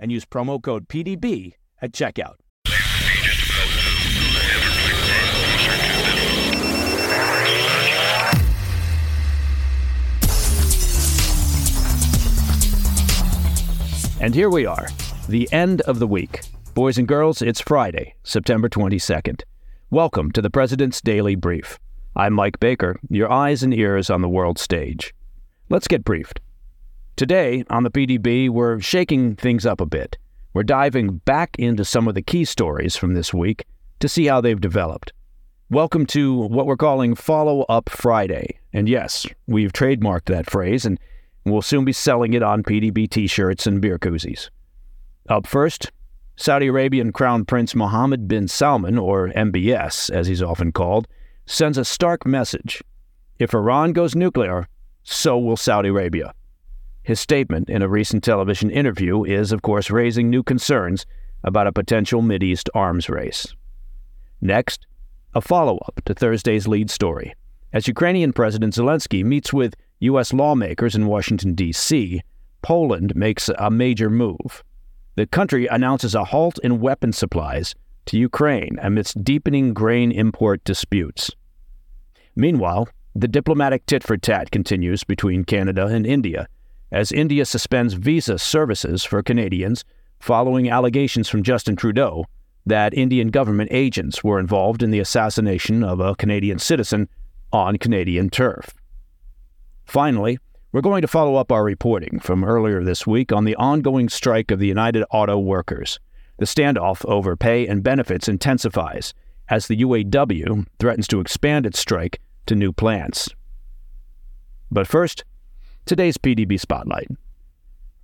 and use promo code PDB at checkout. And here we are, the end of the week. Boys and girls, it's Friday, September 22nd. Welcome to the President's Daily Brief. I'm Mike Baker, your eyes and ears on the world stage. Let's get briefed. Today on the PDB, we're shaking things up a bit. We're diving back into some of the key stories from this week to see how they've developed. Welcome to what we're calling Follow Up Friday. And yes, we've trademarked that phrase, and we'll soon be selling it on PDB t shirts and beer koozies. Up first, Saudi Arabian Crown Prince Mohammed bin Salman, or MBS as he's often called, sends a stark message. If Iran goes nuclear, so will Saudi Arabia. His statement in a recent television interview is, of course, raising new concerns about a potential Mideast arms race. Next, a follow up to Thursday's lead story. As Ukrainian President Zelensky meets with U.S. lawmakers in Washington, D.C., Poland makes a major move. The country announces a halt in weapon supplies to Ukraine amidst deepening grain import disputes. Meanwhile, the diplomatic tit for tat continues between Canada and India as India suspends visa services for Canadians following allegations from Justin Trudeau that Indian government agents were involved in the assassination of a Canadian citizen on Canadian turf. Finally, we're going to follow up our reporting from earlier this week on the ongoing strike of the United Auto Workers. The standoff over pay and benefits intensifies as the UAW threatens to expand its strike to new plants. But first, today's PDB Spotlight.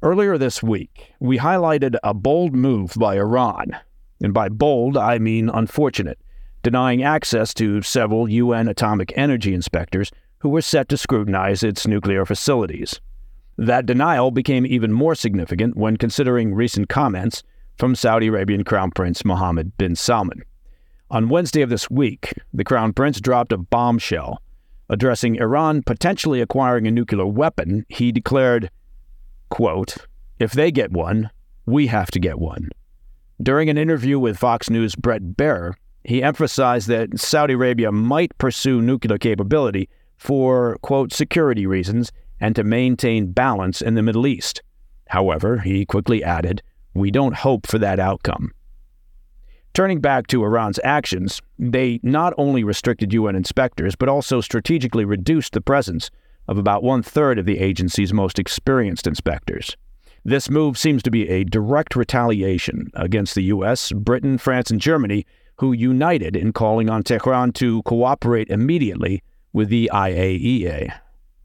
Earlier this week, we highlighted a bold move by Iran, and by bold, I mean unfortunate, denying access to several UN atomic energy inspectors who were set to scrutinize its nuclear facilities. That denial became even more significant when considering recent comments from Saudi Arabian Crown Prince Mohammed bin Salman. On Wednesday of this week, the Crown Prince dropped a bombshell. Addressing Iran potentially acquiring a nuclear weapon, he declared, quote, If they get one, we have to get one. During an interview with Fox News' Bret Baier, he emphasized that Saudi Arabia might pursue nuclear capability for, quote, security reasons and to maintain balance in the Middle East. However, he quickly added, we don't hope for that outcome. Turning back to Iran's actions, they not only restricted UN inspectors, but also strategically reduced the presence of about one third of the agency's most experienced inspectors. This move seems to be a direct retaliation against the US, Britain, France, and Germany, who united in calling on Tehran to cooperate immediately with the IAEA.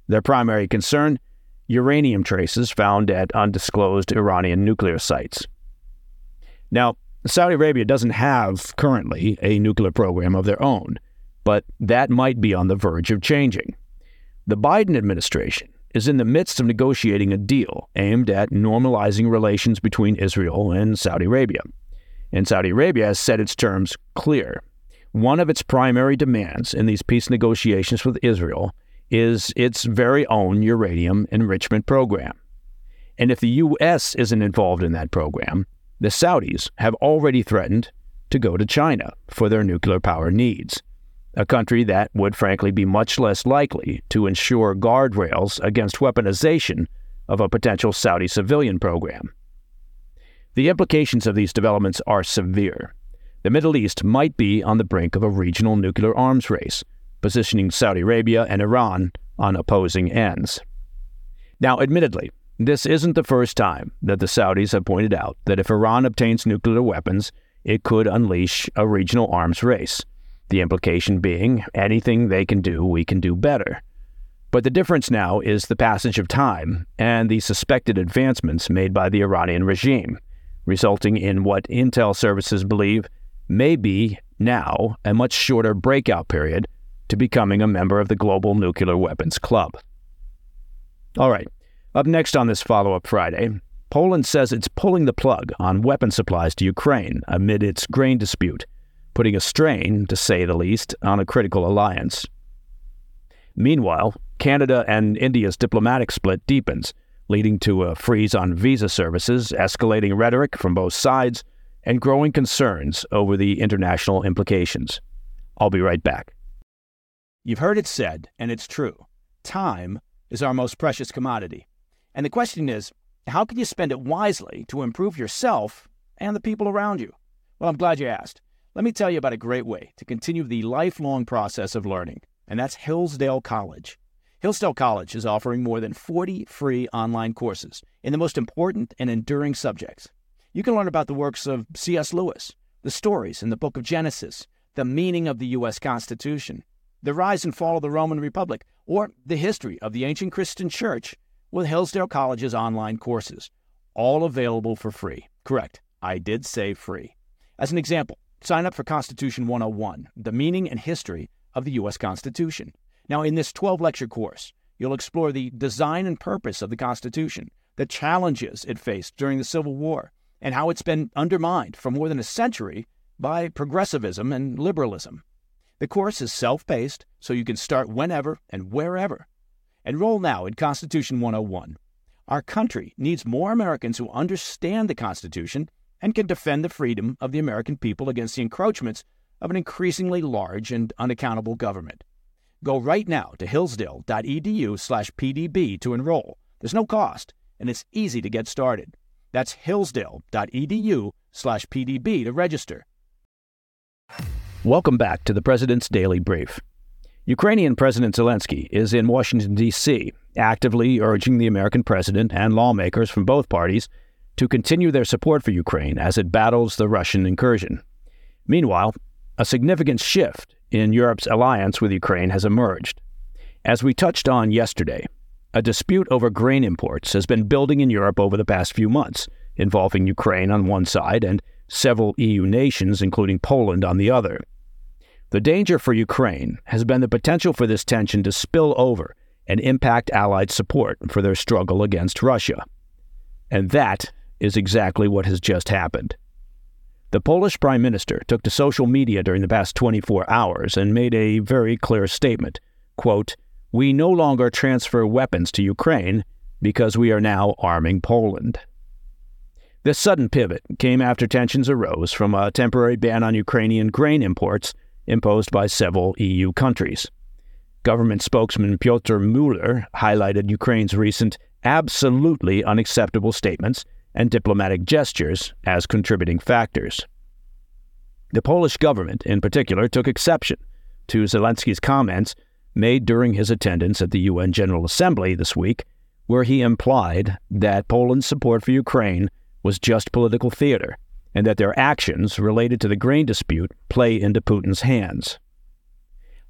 Their primary concern uranium traces found at undisclosed Iranian nuclear sites. Now, Saudi Arabia doesn't have currently a nuclear program of their own, but that might be on the verge of changing. The Biden administration is in the midst of negotiating a deal aimed at normalizing relations between Israel and Saudi Arabia. And Saudi Arabia has set its terms clear. One of its primary demands in these peace negotiations with Israel is its very own uranium enrichment program. And if the U.S. isn't involved in that program, the Saudis have already threatened to go to China for their nuclear power needs, a country that would frankly be much less likely to ensure guardrails against weaponization of a potential Saudi civilian program. The implications of these developments are severe. The Middle East might be on the brink of a regional nuclear arms race, positioning Saudi Arabia and Iran on opposing ends. Now, admittedly, this isn't the first time that the Saudis have pointed out that if Iran obtains nuclear weapons, it could unleash a regional arms race. The implication being anything they can do, we can do better. But the difference now is the passage of time and the suspected advancements made by the Iranian regime, resulting in what intel services believe may be now a much shorter breakout period to becoming a member of the Global Nuclear Weapons Club. All right, up next on this follow up Friday, Poland says it's pulling the plug on weapon supplies to Ukraine amid its grain dispute, putting a strain, to say the least, on a critical alliance. Meanwhile, Canada and India's diplomatic split deepens, leading to a freeze on visa services, escalating rhetoric from both sides, and growing concerns over the international implications. I'll be right back. You've heard it said, and it's true time is our most precious commodity. And the question is, how can you spend it wisely to improve yourself and the people around you? Well, I'm glad you asked. Let me tell you about a great way to continue the lifelong process of learning, and that's Hillsdale College. Hillsdale College is offering more than 40 free online courses in the most important and enduring subjects. You can learn about the works of C.S. Lewis, the stories in the book of Genesis, the meaning of the U.S. Constitution, the rise and fall of the Roman Republic, or the history of the ancient Christian church with Hillsdale College's online courses, all available for free. Correct, I did say free. As an example, sign up for Constitution 101, the meaning and history of the U.S. Constitution. Now, in this 12 lecture course, you'll explore the design and purpose of the Constitution, the challenges it faced during the Civil War, and how it's been undermined for more than a century by progressivism and liberalism. The course is self paced, so you can start whenever and wherever. Enroll now in Constitution 101. Our country needs more Americans who understand the Constitution and can defend the freedom of the American people against the encroachments of an increasingly large and unaccountable government. Go right now to hillsdale.edu/pdb to enroll. There's no cost, and it's easy to get started. That's hillsdale.edu/pdb to register. Welcome back to the President's Daily Brief. Ukrainian President Zelensky is in Washington, D.C., actively urging the American president and lawmakers from both parties to continue their support for Ukraine as it battles the Russian incursion. Meanwhile, a significant shift in Europe's alliance with Ukraine has emerged. As we touched on yesterday, a dispute over grain imports has been building in Europe over the past few months, involving Ukraine on one side and several EU nations, including Poland, on the other. The danger for Ukraine has been the potential for this tension to spill over and impact Allied support for their struggle against Russia. And that is exactly what has just happened. The Polish Prime Minister took to social media during the past 24 hours and made a very clear statement quote, We no longer transfer weapons to Ukraine because we are now arming Poland. This sudden pivot came after tensions arose from a temporary ban on Ukrainian grain imports imposed by several EU countries. Government spokesman Piotr Müller highlighted Ukraine's recent absolutely unacceptable statements and diplomatic gestures as contributing factors. The Polish government, in particular, took exception to Zelensky's comments made during his attendance at the UN General Assembly this week, where he implied that Poland's support for Ukraine was just political theater and that their actions related to the grain dispute play into Putin's hands.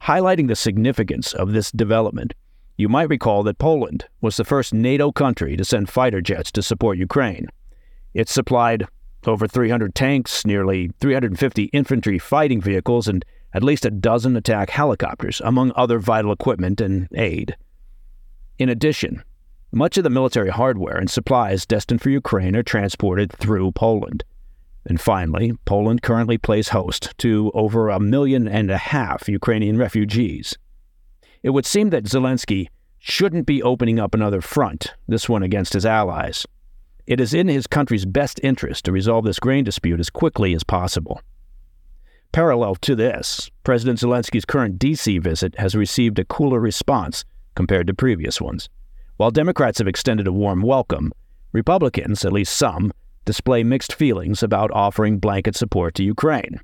Highlighting the significance of this development, you might recall that Poland was the first NATO country to send fighter jets to support Ukraine. It supplied over 300 tanks, nearly 350 infantry fighting vehicles, and at least a dozen attack helicopters, among other vital equipment and aid. In addition, much of the military hardware and supplies destined for Ukraine are transported through Poland. And finally, Poland currently plays host to over a million and a half Ukrainian refugees. It would seem that Zelensky shouldn't be opening up another front, this one against his allies. It is in his country's best interest to resolve this grain dispute as quickly as possible. Parallel to this, President Zelensky's current D.C. visit has received a cooler response compared to previous ones. While Democrats have extended a warm welcome, Republicans, at least some, display mixed feelings about offering blanket support to Ukraine.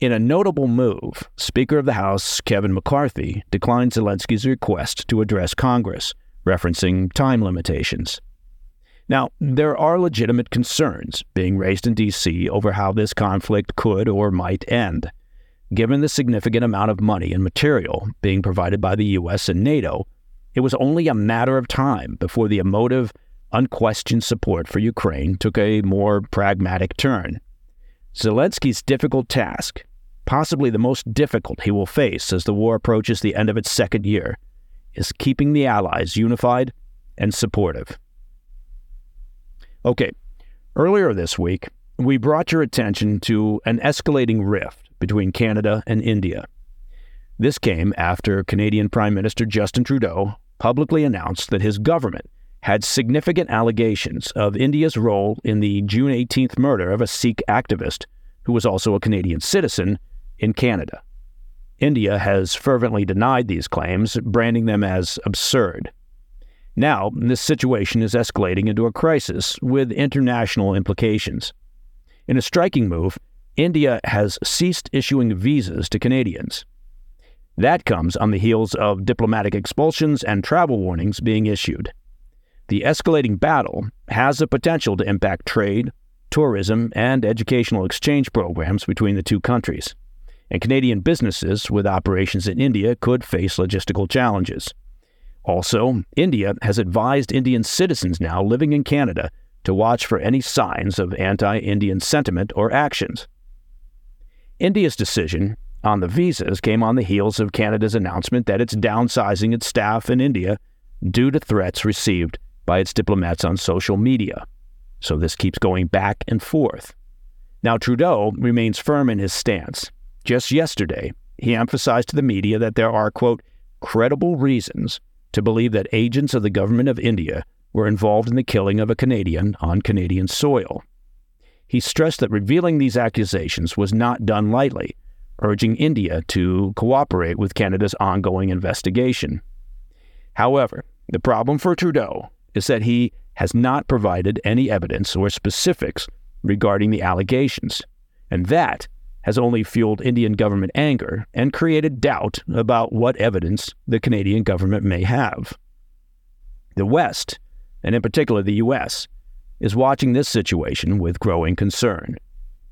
In a notable move, Speaker of the House Kevin McCarthy declined Zelensky's request to address Congress, referencing time limitations. Now, there are legitimate concerns being raised in D.C. over how this conflict could or might end. Given the significant amount of money and material being provided by the U.S. and NATO, it was only a matter of time before the emotive, unquestioned support for Ukraine took a more pragmatic turn. Zelensky's difficult task, possibly the most difficult he will face as the war approaches the end of its second year, is keeping the Allies unified and supportive. Okay, earlier this week, we brought your attention to an escalating rift between Canada and India. This came after Canadian Prime Minister Justin Trudeau publicly announced that his government had significant allegations of India's role in the June 18th murder of a Sikh activist who was also a Canadian citizen in Canada. India has fervently denied these claims, branding them as absurd. Now, this situation is escalating into a crisis with international implications. In a striking move, India has ceased issuing visas to Canadians. That comes on the heels of diplomatic expulsions and travel warnings being issued. The escalating battle has the potential to impact trade, tourism, and educational exchange programs between the two countries. And Canadian businesses with operations in India could face logistical challenges. Also, India has advised Indian citizens now living in Canada to watch for any signs of anti Indian sentiment or actions. India's decision on the visas came on the heels of Canada's announcement that it's downsizing its staff in India due to threats received by its diplomats on social media. So this keeps going back and forth. Now, Trudeau remains firm in his stance. Just yesterday, he emphasized to the media that there are, quote, credible reasons to believe that agents of the government of India were involved in the killing of a Canadian on Canadian soil. He stressed that revealing these accusations was not done lightly, urging India to cooperate with Canada's ongoing investigation. However, the problem for Trudeau is that he has not provided any evidence or specifics regarding the allegations, and that has only fueled Indian government anger and created doubt about what evidence the Canadian government may have. The West, and in particular the U.S., is watching this situation with growing concern.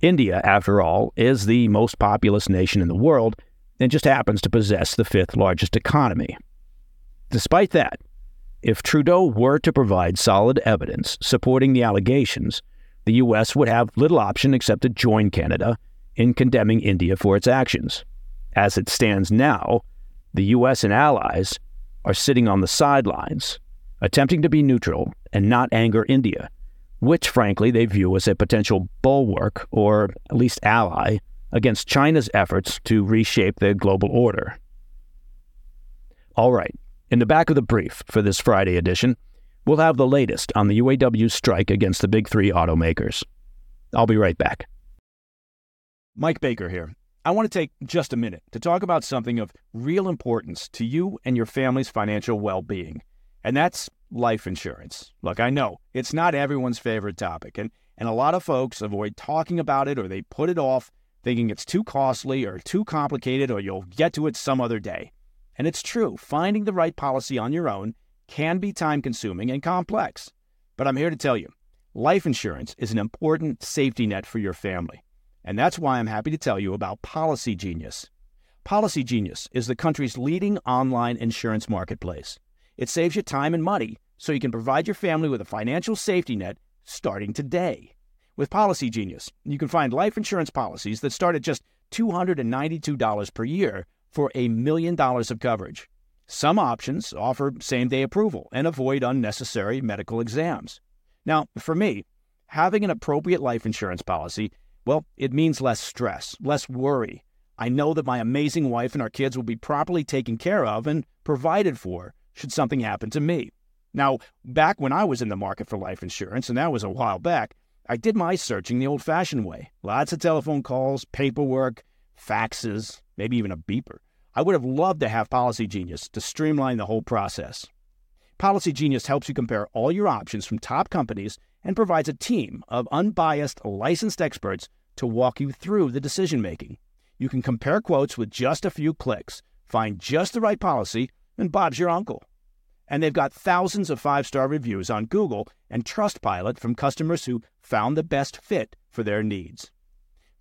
India, after all, is the most populous nation in the world and just happens to possess the fifth largest economy. Despite that, if Trudeau were to provide solid evidence supporting the allegations, the U.S. would have little option except to join Canada in condemning India for its actions. As it stands now, the U.S. and allies are sitting on the sidelines, attempting to be neutral and not anger India, which, frankly, they view as a potential bulwark or at least ally against China's efforts to reshape the global order. All right, in the back of the brief for this Friday edition, we'll have the latest on the UAW strike against the big three automakers. I'll be right back. Mike Baker here. I want to take just a minute to talk about something of real importance to you and your family's financial well being, and that's life insurance. Look, I know it's not everyone's favorite topic, and, and a lot of folks avoid talking about it or they put it off thinking it's too costly or too complicated or you'll get to it some other day. And it's true, finding the right policy on your own can be time consuming and complex. But I'm here to tell you life insurance is an important safety net for your family. And that's why I'm happy to tell you about Policy Genius. Policy Genius is the country's leading online insurance marketplace. It saves you time and money so you can provide your family with a financial safety net starting today. With Policy Genius, you can find life insurance policies that start at just $292 per year for a million dollars of coverage. Some options offer same day approval and avoid unnecessary medical exams. Now, for me, having an appropriate life insurance policy well, it means less stress, less worry. I know that my amazing wife and our kids will be properly taken care of and provided for should something happen to me. Now, back when I was in the market for life insurance, and that was a while back, I did my searching the old fashioned way. Lots of telephone calls, paperwork, faxes, maybe even a beeper. I would have loved to have Policy Genius to streamline the whole process. Policy Genius helps you compare all your options from top companies and provides a team of unbiased, licensed experts to walk you through the decision making. You can compare quotes with just a few clicks, find just the right policy, and Bob's your uncle. And they've got thousands of five star reviews on Google and Trustpilot from customers who found the best fit for their needs.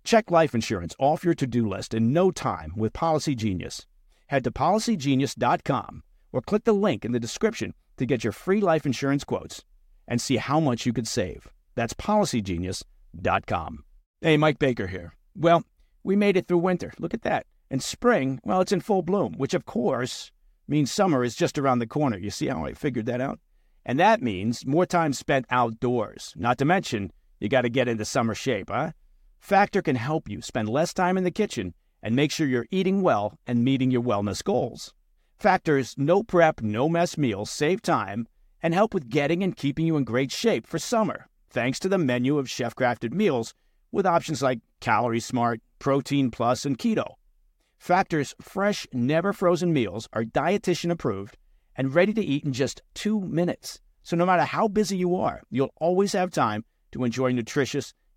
Check life insurance off your to do list in no time with Policy Genius. Head to policygenius.com or click the link in the description to get your free life insurance quotes and see how much you could save. That's policygenius.com. Hey, Mike Baker here. Well, we made it through winter. Look at that. And spring, well, it's in full bloom, which of course means summer is just around the corner. You see how I figured that out? And that means more time spent outdoors. Not to mention, you got to get into summer shape, huh? Factor can help you spend less time in the kitchen and make sure you're eating well and meeting your wellness goals. Factor's no prep, no mess meals save time and help with getting and keeping you in great shape for summer, thanks to the menu of chef crafted meals with options like Calorie Smart, Protein Plus, and Keto. Factor's fresh, never frozen meals are dietitian approved and ready to eat in just two minutes. So no matter how busy you are, you'll always have time to enjoy nutritious,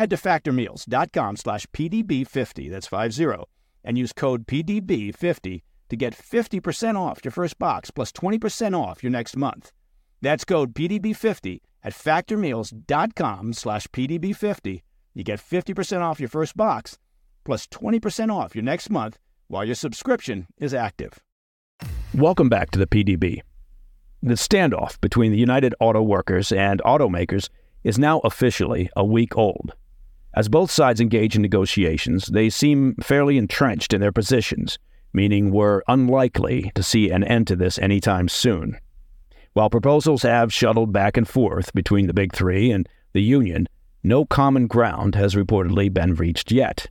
Head to factormeals.com slash PDB50, that's 50, and use code PDB50 to get 50% off your first box plus 20% off your next month. That's code PDB50 at factormeals.com slash PDB50. You get 50% off your first box plus 20% off your next month while your subscription is active. Welcome back to the PDB. The standoff between the United Auto Workers and automakers is now officially a week old. As both sides engage in negotiations, they seem fairly entrenched in their positions – meaning we're unlikely to see an end to this anytime soon. While proposals have shuttled back and forth between the Big Three and the Union, no common ground has reportedly been reached yet.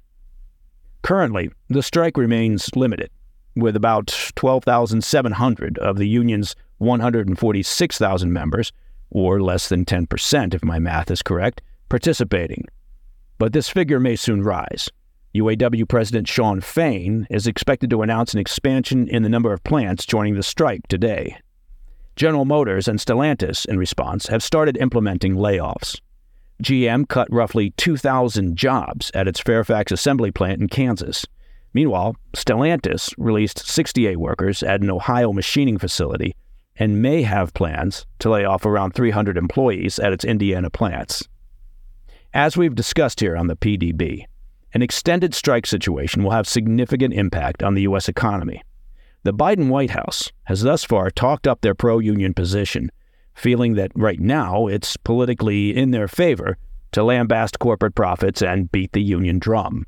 Currently, the strike remains limited, with about 12,700 of the Union's 146,000 members, or less than 10% if my math is correct, participating. But this figure may soon rise. UAW President Shawn Fain is expected to announce an expansion in the number of plants joining the strike today. General Motors and Stellantis, in response, have started implementing layoffs. GM cut roughly 2,000 jobs at its Fairfax assembly plant in Kansas. Meanwhile, Stellantis released 68 workers at an Ohio machining facility and may have plans to lay off around 300 employees at its Indiana plants. As we've discussed here on the PDB, an extended strike situation will have significant impact on the U.S. economy. The Biden White House has thus far talked up their pro union position, feeling that right now it's politically in their favor to lambast corporate profits and beat the union drum.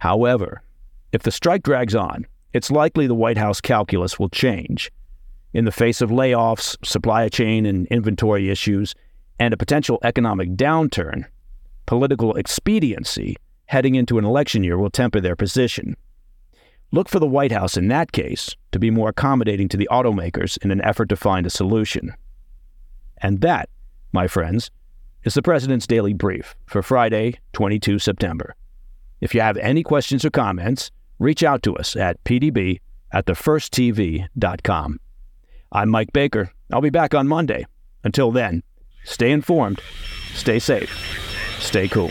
However, if the strike drags on, it's likely the White House calculus will change. In the face of layoffs, supply chain and inventory issues, and a potential economic downturn, political expediency heading into an election year will temper their position. Look for the White House in that case to be more accommodating to the automakers in an effort to find a solution. And that, my friends, is the President's Daily Brief for Friday, 22 September. If you have any questions or comments, reach out to us at pdb at thefirsttv.com. I'm Mike Baker. I'll be back on Monday. Until then, stay informed, stay safe, stay cool.